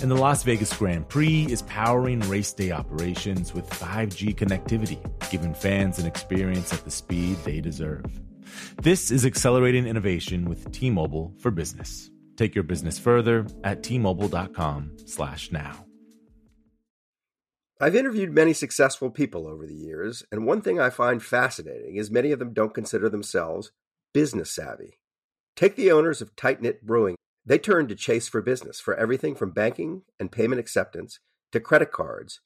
And the Las Vegas Grand Prix is powering race day operations with 5G connectivity, giving fans an experience at the speed they deserve. This is accelerating innovation with T-Mobile for Business. Take your business further at t-mobile.com/now. I've interviewed many successful people over the years, and one thing I find fascinating is many of them don't consider themselves business savvy. Take the owners of Tight Knit Brewing. They turned to Chase for business for everything from banking and payment acceptance to credit cards,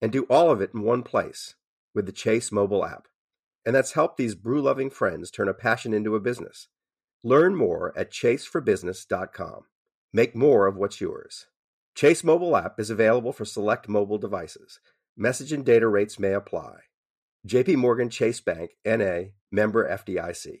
and do all of it in one place with the Chase mobile app. And that's helped these brew loving friends turn a passion into a business. Learn more at chaseforbusiness.com. Make more of what's yours. Chase mobile app is available for select mobile devices. Message and data rates may apply. JP Morgan Chase Bank NA member FDIC.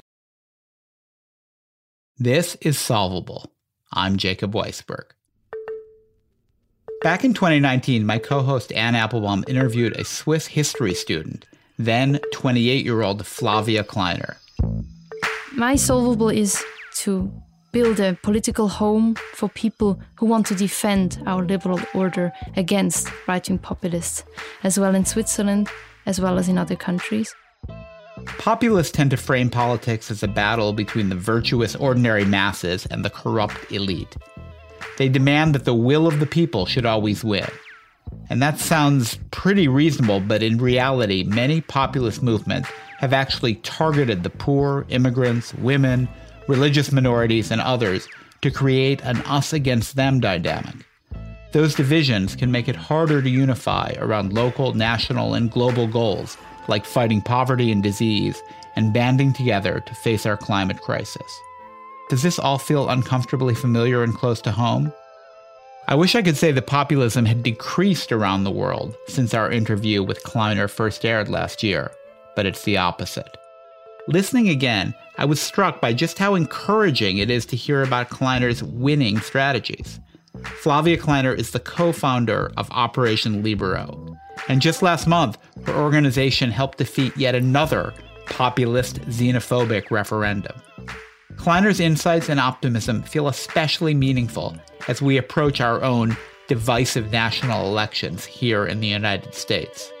This is Solvable. I'm Jacob Weisberg. Back in 2019, my co host Anne Applebaum interviewed a Swiss history student, then 28 year old Flavia Kleiner. My solvable is to build a political home for people who want to defend our liberal order against right wing populists, as well in Switzerland as well as in other countries. Populists tend to frame politics as a battle between the virtuous ordinary masses and the corrupt elite. They demand that the will of the people should always win. And that sounds pretty reasonable, but in reality, many populist movements have actually targeted the poor, immigrants, women, religious minorities, and others to create an us against them dynamic. Those divisions can make it harder to unify around local, national, and global goals like fighting poverty and disease and banding together to face our climate crisis. Does this all feel uncomfortably familiar and close to home? I wish I could say that populism had decreased around the world since our interview with Kleiner first aired last year, but it's the opposite. Listening again, I was struck by just how encouraging it is to hear about Kleiner's winning strategies. Flavia Kleiner is the co founder of Operation Libero. And just last month, her organization helped defeat yet another populist xenophobic referendum. Kleiner's insights and optimism feel especially meaningful as we approach our own divisive national elections here in the United States.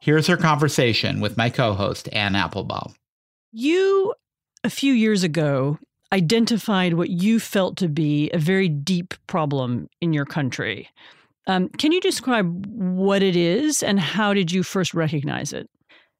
Here's her conversation with my co host, Anne Applebaum. You, a few years ago, identified what you felt to be a very deep problem in your country. Um, can you describe what it is and how did you first recognize it?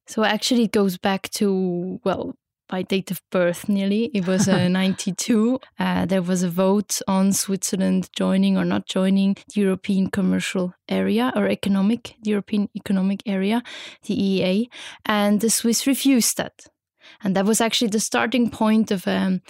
So actually, it goes back to, well, my date of birth nearly. It was uh, 92. Uh, there was a vote on Switzerland joining or not joining the European Commercial Area or Economic, the European Economic Area, the EEA, and the Swiss refused that. And that was actually the starting point of um,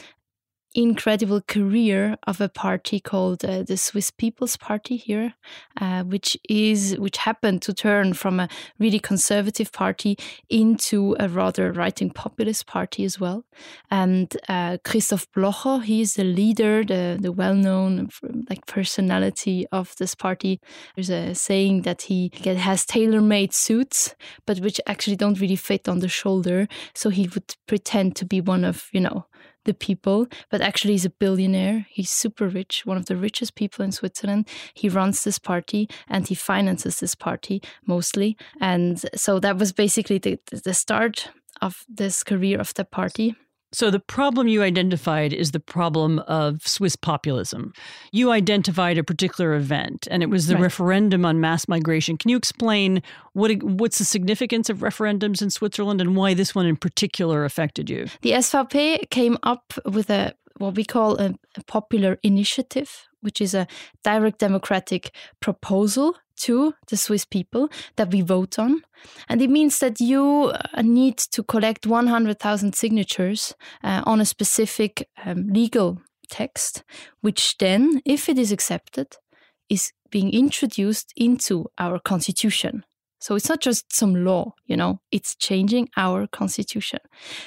incredible career of a party called uh, the Swiss People's Party here, uh, which is which happened to turn from a really conservative party into a rather right-wing populist party as well. And uh, Christoph Blocher, he is the leader, the the well-known like personality of this party. There's a saying that he has tailor-made suits, but which actually don't really fit on the shoulder. So he would pretend to be one of you know the people, but actually he's a billionaire. He's super rich, one of the richest people in Switzerland. He runs this party and he finances this party mostly. And so that was basically the, the start of this career of the party. So, the problem you identified is the problem of Swiss populism. You identified a particular event, and it was the right. referendum on mass migration. Can you explain what what's the significance of referendums in Switzerland and why this one in particular affected you? The SVP came up with a what we call a, a popular initiative, which is a direct democratic proposal to the Swiss people that we vote on. And it means that you uh, need to collect 100,000 signatures uh, on a specific um, legal text, which then, if it is accepted, is being introduced into our constitution. So it's not just some law, you know, it's changing our constitution.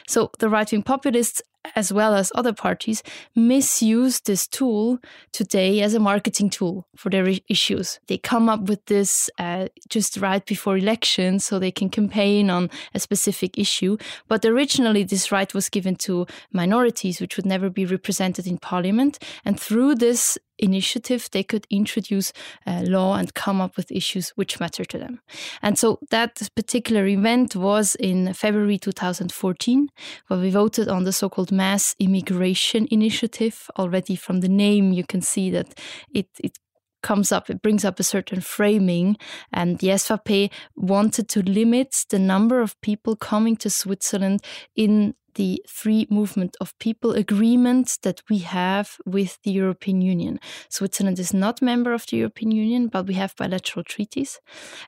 So the right wing populists as well as other parties, misuse this tool today as a marketing tool for their issues. They come up with this uh, just right before elections so they can campaign on a specific issue. But originally, this right was given to minorities, which would never be represented in parliament. And through this initiative, they could introduce uh, law and come up with issues which matter to them. And so that particular event was in February 2014, where we voted on the so called mass immigration initiative. Already from the name, you can see that it, it comes up, it brings up a certain framing. And the SVP wanted to limit the number of people coming to Switzerland in the free movement of people agreement that we have with the European Union. Switzerland is not member of the European Union, but we have bilateral treaties.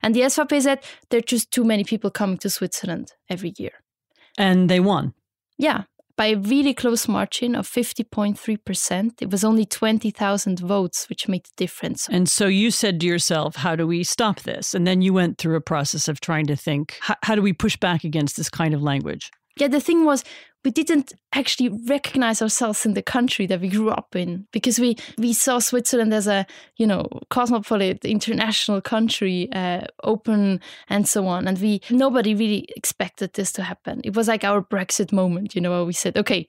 And the SVP said there are just too many people coming to Switzerland every year. And they won. Yeah, by a really close margin of 50.3%. It was only 20,000 votes, which made the difference. And so you said to yourself, how do we stop this? And then you went through a process of trying to think, how, how do we push back against this kind of language? yeah, the thing was we didn't actually recognize ourselves in the country that we grew up in because we we saw Switzerland as a you know cosmopolitan international country, uh, open and so on, and we nobody really expected this to happen. It was like our Brexit moment, you know, where we said, okay.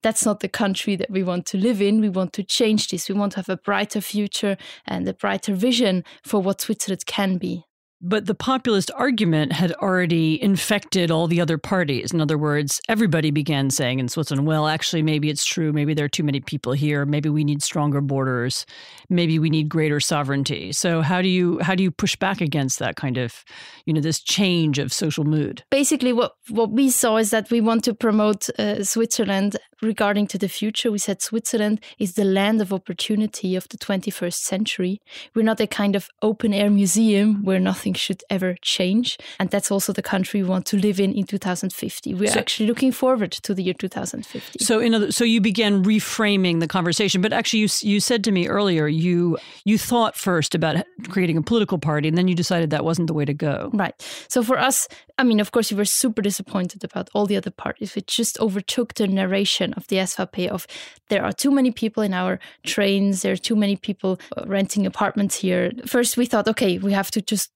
That's not the country that we want to live in. We want to change this. We want to have a brighter future and a brighter vision for what Switzerland can be. But the populist argument had already infected all the other parties. In other words, everybody began saying in Switzerland, well, actually, maybe it's true. Maybe there are too many people here. Maybe we need stronger borders. Maybe we need greater sovereignty. So how do you how do you push back against that kind of, you know, this change of social mood? Basically, what what we saw is that we want to promote uh, Switzerland regarding to the future. We said Switzerland is the land of opportunity of the 21st century. We're not a kind of open air museum where nothing nothing should ever change. And that's also the country we want to live in in 2050. We're so, actually looking forward to the year 2050. So, in other, so you began reframing the conversation. But actually, you you said to me earlier you you thought first about creating a political party, and then you decided that wasn't the way to go. Right. So for us, I mean, of course, we were super disappointed about all the other parties. We just overtook the narration of the SVP of there are too many people in our trains. There are too many people uh, renting apartments here. First, we thought, okay, we have to just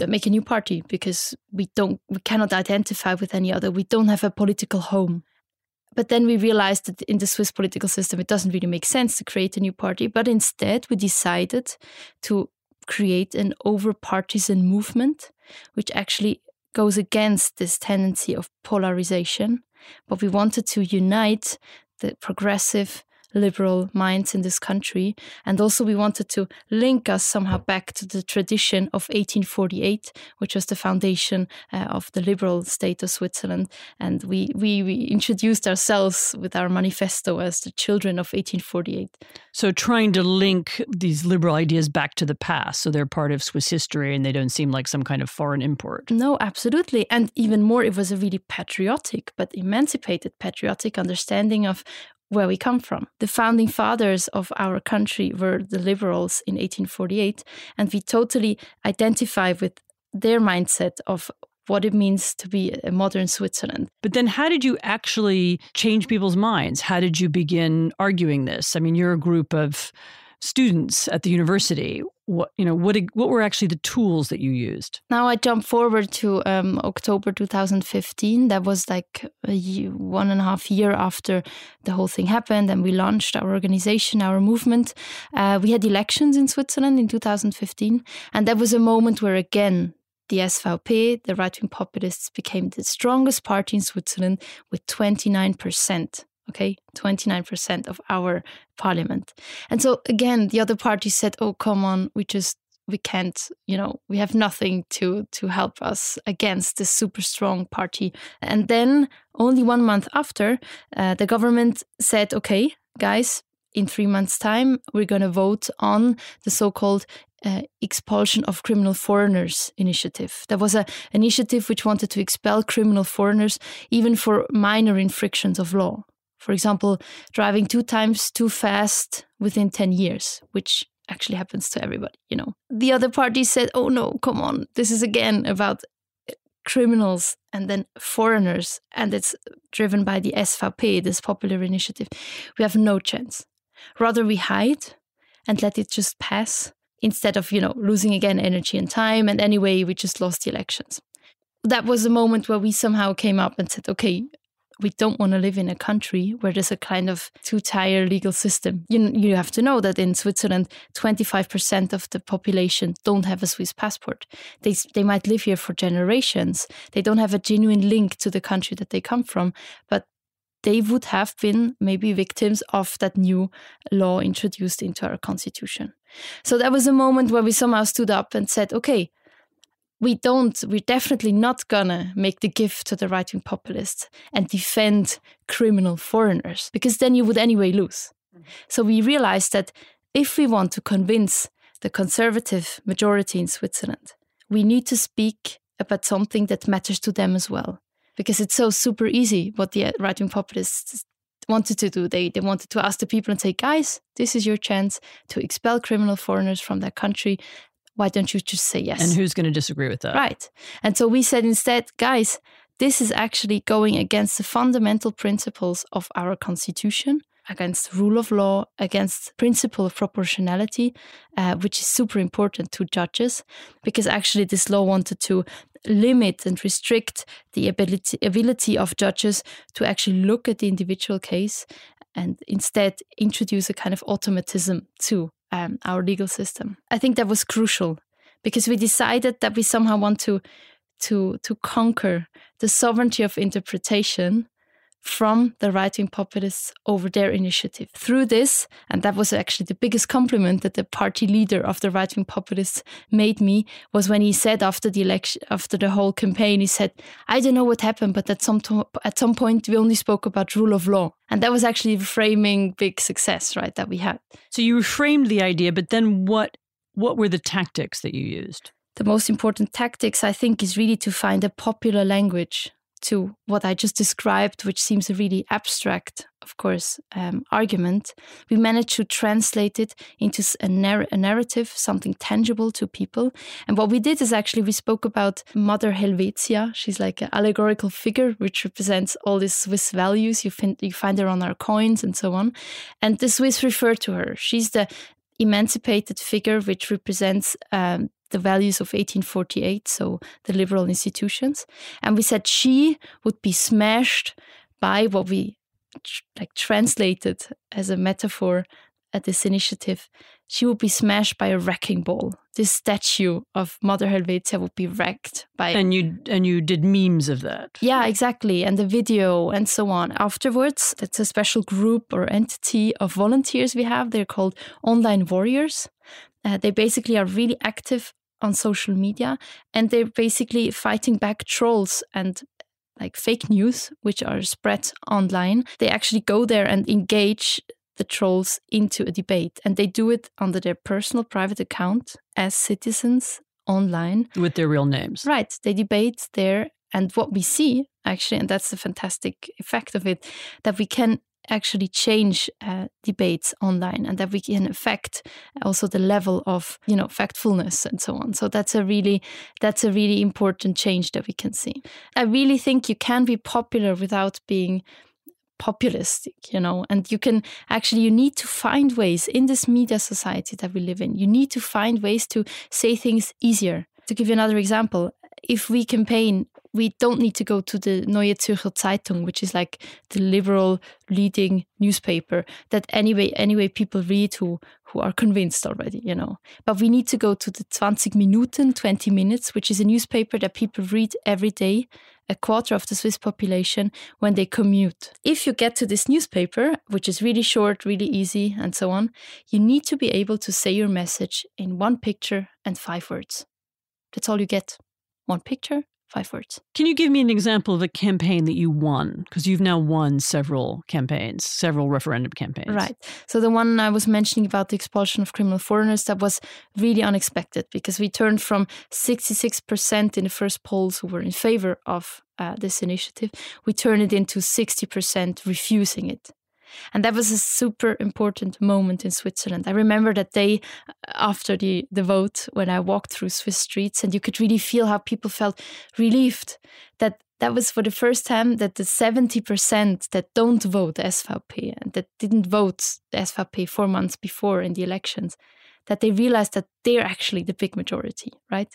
Uh, make a new party because we don't we cannot identify with any other. We don't have a political home. But then we realized that in the swiss political system it doesn't really make sense to create a new party. But instead we decided to create an over partisan movement which actually goes against this tendency of polarization. But we wanted to unite the progressive liberal minds in this country. And also, we wanted to link us somehow back to the tradition of 1848, which was the foundation uh, of the liberal state of Switzerland. And we, we, we introduced ourselves with our manifesto as the children of 1848. So, trying to link these liberal ideas back to the past. So, they're part of Swiss history and they don't seem like some kind of foreign import. No, absolutely. And even more, it was a really patriotic but emancipated patriotic understanding of where we come from. The founding fathers of our country were the liberals in 1848, and we totally identify with their mindset of what it means to be a modern Switzerland. But then, how did you actually change people's minds? How did you begin arguing this? I mean, you're a group of students at the university what you know what what were actually the tools that you used? Now i jump forward to um, october 2015 that was like year, one and a half year after the whole thing happened and we launched our organization our movement. Uh, we had elections in switzerland in 2015 and that was a moment where again the SVP, the right wing populists, became the strongest party in Switzerland with 29%. Okay, 29% of our parliament. And so again, the other party said, oh, come on, we just we can't you know we have nothing to to help us against this super strong party and then only one month after uh, the government said okay guys in three months time we're going to vote on the so-called uh, expulsion of criminal foreigners initiative. There was an initiative which wanted to expel criminal foreigners even for minor infractions of law. For example, driving two times too fast within 10 years, which actually happens to everybody, you know. The other party said, oh no, come on, this is again about uh, criminals and then foreigners, and it's driven by the SVP, this popular initiative. We have no chance. Rather, we hide and let it just pass instead of, you know, losing again energy and time. And anyway, we just lost the elections. That was a moment where we somehow came up and said, okay, we don't want to live in a country where there's a kind of two-tier legal system. You, you have to know that in Switzerland, 25% of the population don't have a Swiss passport. They, they might live here for generations. They don't have a genuine link to the country that they come from, but they would have been maybe victims of that new law introduced into our constitution. So that was a moment where we somehow stood up and said, okay, we don't, we're definitely not gonna make the gift to the right wing populists and defend criminal foreigners, because then you would anyway lose. Mm-hmm. So we realized that if we want to convince the conservative majority in Switzerland, we need to speak about something that matters to them as well. Because it's so super easy what the uh, right wing populists wanted to do. They, they wanted to ask the people and say, guys, this is your chance to expel criminal foreigners from their country why don't you just say yes? And who's going to disagree with that? Right. And so we said instead, guys, this is actually going against the fundamental principles of our constitution against rule of law against principle of proportionality uh, which is super important to judges because actually this law wanted to limit and restrict the ability ability of judges to actually look at the individual case and instead introduce a kind of automatism to um, our legal system. I think that was crucial because we decided that we somehow want to to to conquer the sovereignty of interpretation from the right wing populists over their initiative. Through this, and that was actually the biggest compliment that the party leader of the right wing populists made me, was when he said after the election, after the whole campaign, he said, "I don't know what happened, but at some to- at some point we only spoke about rule of law." And that was actually the framing big success, right, that we had. So you framed the idea, but then what what were the tactics that you used? The most important tactics, I think, is really to find a popular language to what I just described, which seems a really abstract, of course, um, argument, we managed to translate it into a, narr- a, narrative, something tangible to people. And what we did is actually we spoke about Mother Helvetia. She's like an allegorical figure which represents all these Swiss values. You, find you find her on our coins and so on. And the Swiss refer to her. She's the emancipated figure which represents um, the values of 1848, so the liberal institutions. And we said she would be smashed by what we like translated as a metaphor at this initiative. She would be smashed by a wrecking ball. This statue of Mother Helvetia would be wrecked by. And you and you did memes of that. Yeah, exactly, and the video and so on. Afterwards, that's a special group or entity of volunteers we have. They're called online warriors. Uh, they basically are really active on social media and they're basically fighting back trolls and like fake news which are spread online. They actually go there and engage the trolls into a debate and they do it under their personal private account as citizens online. With their real names. Right. They debate there and what we see actually and that's the fantastic effect of it that we can actually change uh, debates online and that we can affect also the level of you know factfulness and so on. So that's a really that's a really important change that we can see. I really think you can be popular without being populistic you know and you can actually you need to find ways in this media society that we live in you need to find ways to say things easier. To give you another example if we campaign we don't need to go to the Neue Zürcher Zeitung, which is like the liberal leading newspaper that anyway anyway people read who who are convinced already, you know. But we need to go to the 20 Minuten, 20 minutes, which is a newspaper that people read every day, a quarter of the Swiss population when they commute. If you get to this newspaper, which is really short, really easy, and so on, you need to be able to say your message in one picture and five words. That's all you get. One picture, five words. Can you give me an example of a campaign that you won? Because you've now won several campaigns, several referendum campaigns. Right. So the one I was mentioning about the expulsion of criminal foreigners, that was really unexpected because we turned from 66% in the first polls who were in favor of uh, this initiative, we turned it into 60% refusing it. And that was a super important moment in Switzerland. I remember that day uh, after the, the vote when I walked through Swiss streets and you could really feel how people felt relieved that that was for the first time that the 70% that don't vote SVP and that didn't vote SVP four months before in the elections, that they realized that they're actually the big majority, right?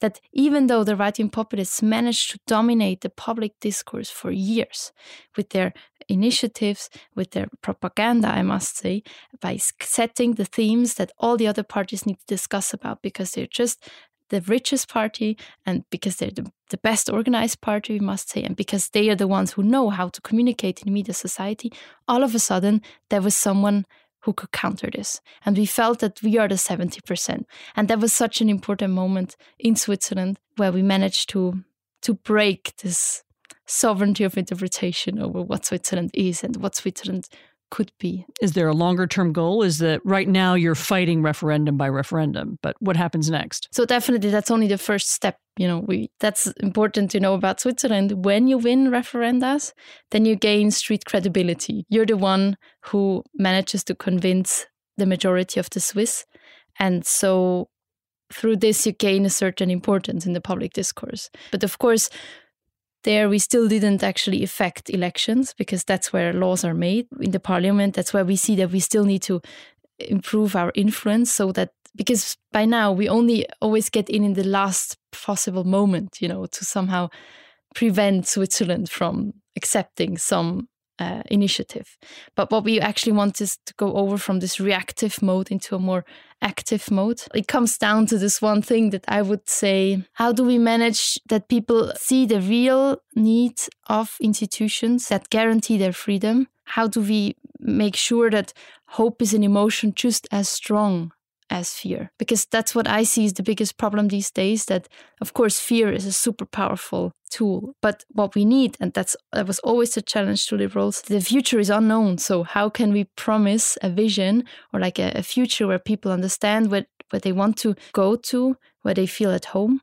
that even though the right wing populists managed to dominate the public discourse for years with their initiatives, with their propaganda, I must say, by setting the themes that all the other parties need to discuss about because they're just the richest party and because they're the, the best organized party, we must say, and because they are the ones who know how to communicate in media society, all of a sudden there was someone who could counter this. And we felt that we are the 70%. And that was such an important moment in Switzerland where we managed to to break this sovereignty of interpretation over what Switzerland is and what Switzerland could be. Is there a longer term goal? Is that right now you're fighting referendum by referendum, but what happens next? So definitely that's only the first step. You know, we that's important to know about Switzerland. When you win referendas, then you gain street credibility. You're the one who manages to convince the majority of the Swiss. And so through this you gain a certain importance in the public discourse. But of course, there we still didn't actually affect elections because that's where laws are made in the parliament. That's where we see that we still need to improve our influence so that because by now we only always get in in the last possible moment you know to somehow prevent switzerland from accepting some uh, initiative. But what we actually want is to go over from this reactive mode into a more active mode. It comes down to this one thing that I would say how do we manage that people see the real need of institutions that guarantee their freedom? How do we make sure that hope is an emotion just as strong as fear because that's what i see is the biggest problem these days that of course fear is a super powerful tool but what we need and that's that was always a challenge to liberals the future is unknown. So how can we promise a vision or like a, a future where people understand what where they want to go to where they feel at home?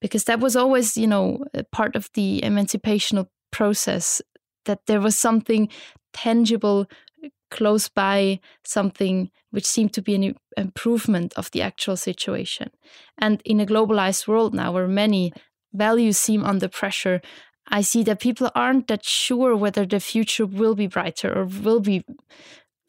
Because that was always you know part of the emancipational process that there was something tangible close by something which seemed to be an improvement of the actual situation. And in a globalized world now, where many values seem under pressure, I see that people aren't that sure whether the future will be brighter or will be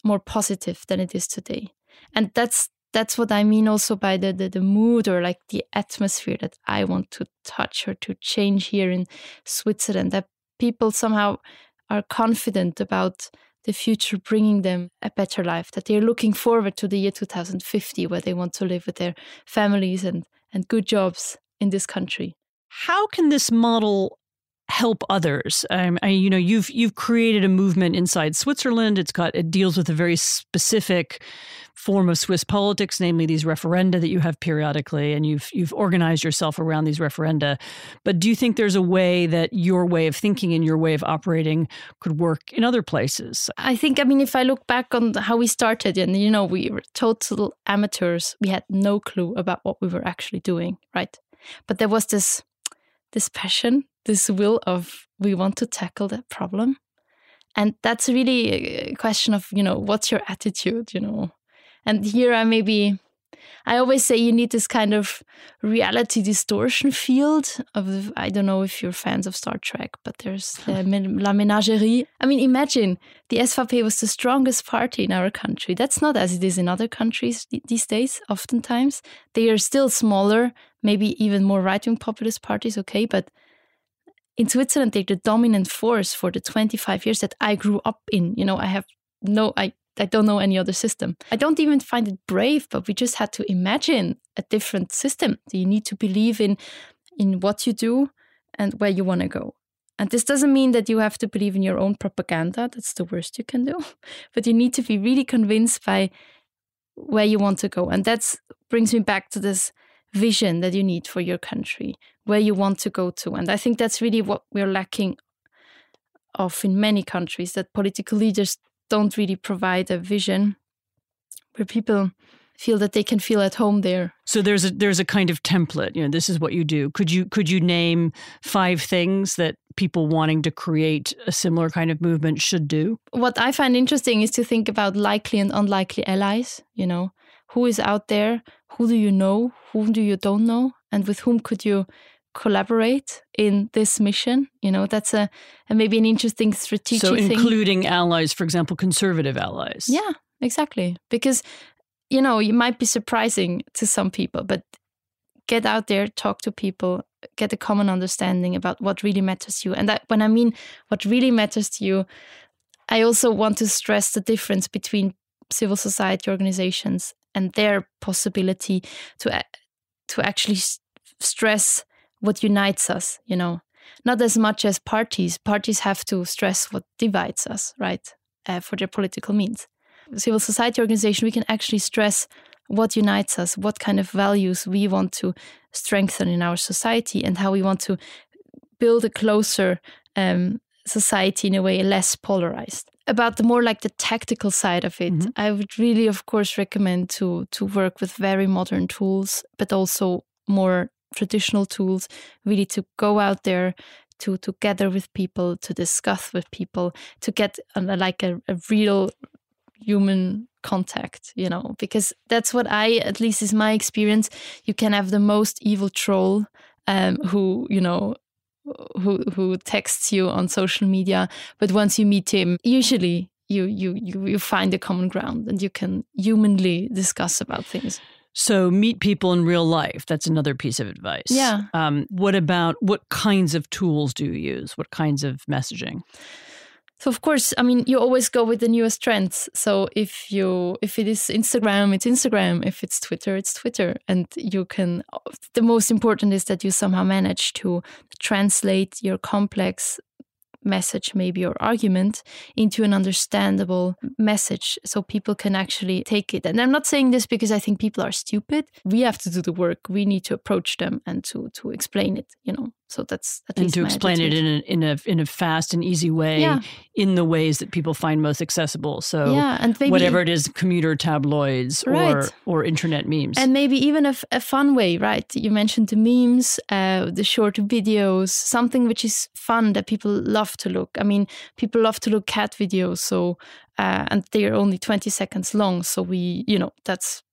more positive than it is today. And that's that's what I mean also by the, the, the mood or like the atmosphere that I want to touch or to change here in Switzerland. That people somehow are confident about the future bringing them a better life, that they're looking forward to the year 2050 where they want to live with their families and, and good jobs in this country. How can this model help others. Um, I, you know, you've you've created a movement inside Switzerland. It's got it deals with a very specific form of Swiss politics, namely these referenda that you have periodically, and you've you've organized yourself around these referenda. But do you think there's a way that your way of thinking and your way of operating could work in other places? I think. I mean, if I look back on how we started, and you know, we were total amateurs. We had no clue about what we were actually doing, right? But there was this this passion this will of we want to tackle that problem. And that's really a question of you know what's your attitude you know? And here i maybe i always say you need this kind of reality distortion field of i don't know if you're fans of star trek but there's la menagerie i mean imagine the svp was the strongest party in our country. That's not as it is in other countries these days oftentimes. They are still smaller maybe even more right-wing populist parties okay but in Switzerland, they're the dominant force for the 25 years that I grew up in. You know, I have no, I, I don't know any other system. I don't even find it brave, but we just had to imagine a different system. You need to believe in, in what you do and where you want to go. And this doesn't mean that you have to believe in your own propaganda. That's the worst you can do. But you need to be really convinced by where you want to go. And that brings me back to this vision that you need for your country, where you want to go to. And I think that's really what we're lacking of in many countries that political leaders don't really provide a vision where people feel that they can feel at home there. So there's a there's a kind of template. You know, this is what you do. Could you could you name five things that people wanting to create a similar kind of movement should do? What I find interesting is to think about likely and unlikely allies. You know, who is out there? Who do you know? Whom do you don't know? And with whom could you collaborate in this mission? You know, that's a, a maybe an interesting strategic. So thing. including allies, for example, conservative allies. Yeah, exactly. Because you know, you might be surprising to some people, but get out there, talk to people, get a common understanding about what really matters to you. And that, when I mean what really matters to you, I also want to stress the difference between civil society organizations and their possibility to to actually stress what unites us. You know, not as much as parties. Parties have to stress what divides us, right, uh, for their political means civil society organization, we can actually stress what unites us, what kind of values we want to strengthen in our society, and how we want to build a closer um, society in a way less polarized. About the more like the tactical side of it, mm-hmm. I would really, of course, recommend to to work with very modern tools, but also more traditional tools. Really, to go out there, to to gather with people, to discuss with people, to get a, like a, a real human contact you know because that's what i at least is my experience you can have the most evil troll um, who you know who who texts you on social media but once you meet him usually you you you, you find a common ground and you can humanly discuss about things so meet people in real life. That's another piece of advice. Yeah. Um, what about what kinds of tools do you use? What kinds of messaging? So of course, I mean, you always go with the newest trends. So if you if it is Instagram, it's Instagram. If it's Twitter, it's Twitter. And you can. The most important is that you somehow manage to translate your complex message, maybe your argument, into an understandable message so people can actually take it. And I'm not saying this because I think people are stupid. We have to do the work. We need to approach them and to to explain it, you know. So that's at and to explain attitude. it in a in a in a fast and easy way, yeah. in the ways that people find most accessible. So yeah, and maybe, whatever it is, commuter tabloids right. or or internet memes, and maybe even a, a fun way, right? You mentioned the memes, uh, the short videos, something which is fun that people love to look. I mean, people love to look cat videos, so uh, and they are only twenty seconds long. So we, you know, that's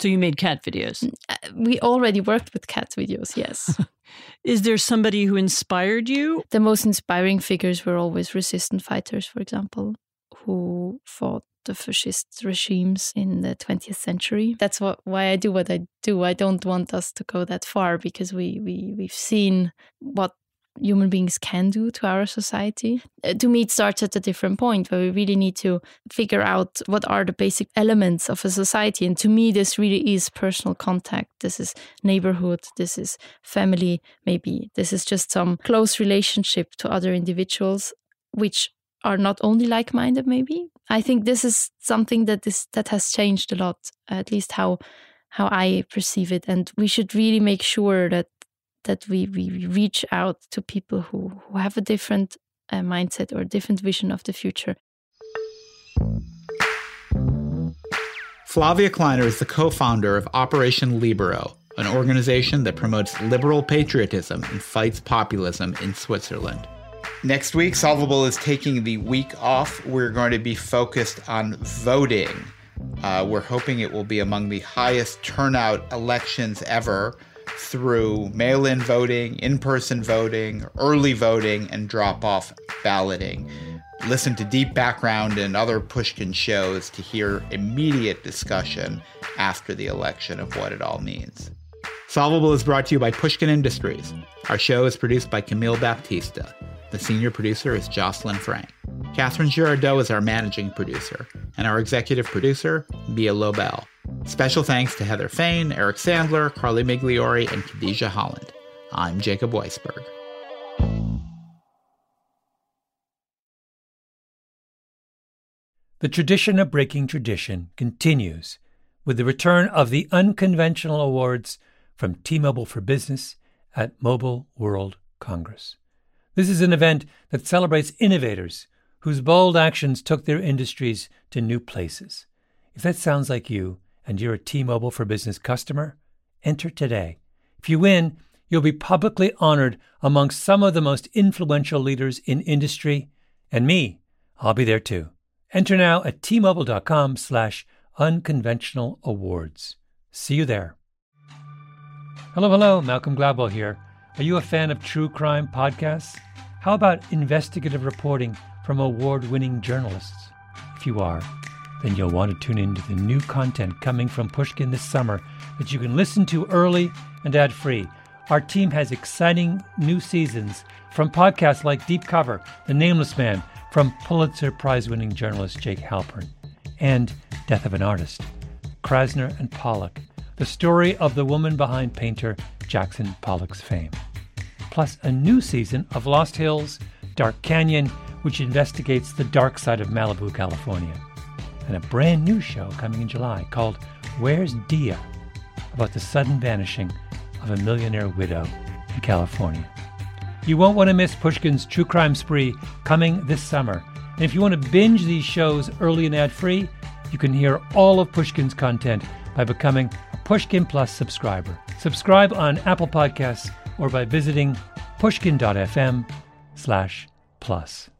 so you made cat videos. Uh, we already worked with cat videos, yes. Is there somebody who inspired you? The most inspiring figures were always resistant fighters, for example, who fought the fascist regimes in the 20th century. That's what, why I do what I do. I don't want us to go that far because we, we, we've seen what human beings can do to our society. Uh, to me, it starts at a different point where we really need to figure out what are the basic elements of a society. And to me, this really is personal contact. This is neighborhood. This is family, maybe. This is just some close relationship to other individuals, which are not only like-minded maybe i think this is something that is that has changed a lot at least how how i perceive it and we should really make sure that that we, we reach out to people who, who have a different uh, mindset or a different vision of the future. Flavia Kleiner is the co founder of Operation Libero, an organization that promotes liberal patriotism and fights populism in Switzerland. Next week, Solvable is taking the week off. We're going to be focused on voting. Uh, we're hoping it will be among the highest turnout elections ever through mail in voting, in person voting, early voting, and drop off balloting. Listen to Deep Background and other Pushkin shows to hear immediate discussion after the election of what it all means. Solvable is brought to you by Pushkin Industries. Our show is produced by Camille Baptista. The senior producer is Jocelyn Frank. Catherine Girardeau is our managing producer, and our executive producer, Mia Lobel. Special thanks to Heather Fain, Eric Sandler, Carly Migliori, and Khadijah Holland. I'm Jacob Weisberg. The tradition of breaking tradition continues with the return of the unconventional awards from T Mobile for Business at Mobile World Congress. This is an event that celebrates innovators whose bold actions took their industries to new places. If that sounds like you and you're a T Mobile for Business customer, enter today. If you win, you'll be publicly honored amongst some of the most influential leaders in industry, and me, I'll be there too. Enter now at tmobile.com slash unconventional awards. See you there. Hello, hello, Malcolm Gladwell here. Are you a fan of true crime podcasts? How about investigative reporting from award winning journalists? If you are, then you'll want to tune in to the new content coming from Pushkin this summer that you can listen to early and ad free. Our team has exciting new seasons from podcasts like Deep Cover, The Nameless Man, from Pulitzer Prize winning journalist Jake Halpern, and Death of an Artist, Krasner and Pollock, the story of the woman behind painter Jackson Pollock's fame. Plus, a new season of Lost Hills, Dark Canyon, which investigates the dark side of Malibu, California, and a brand new show coming in July called Where's Dia? about the sudden vanishing of a millionaire widow in California. You won't want to miss Pushkin's True Crime Spree coming this summer. And if you want to binge these shows early and ad free, you can hear all of Pushkin's content by becoming a Pushkin Plus subscriber. Subscribe on Apple Podcasts or by visiting pushkin.fm slash plus.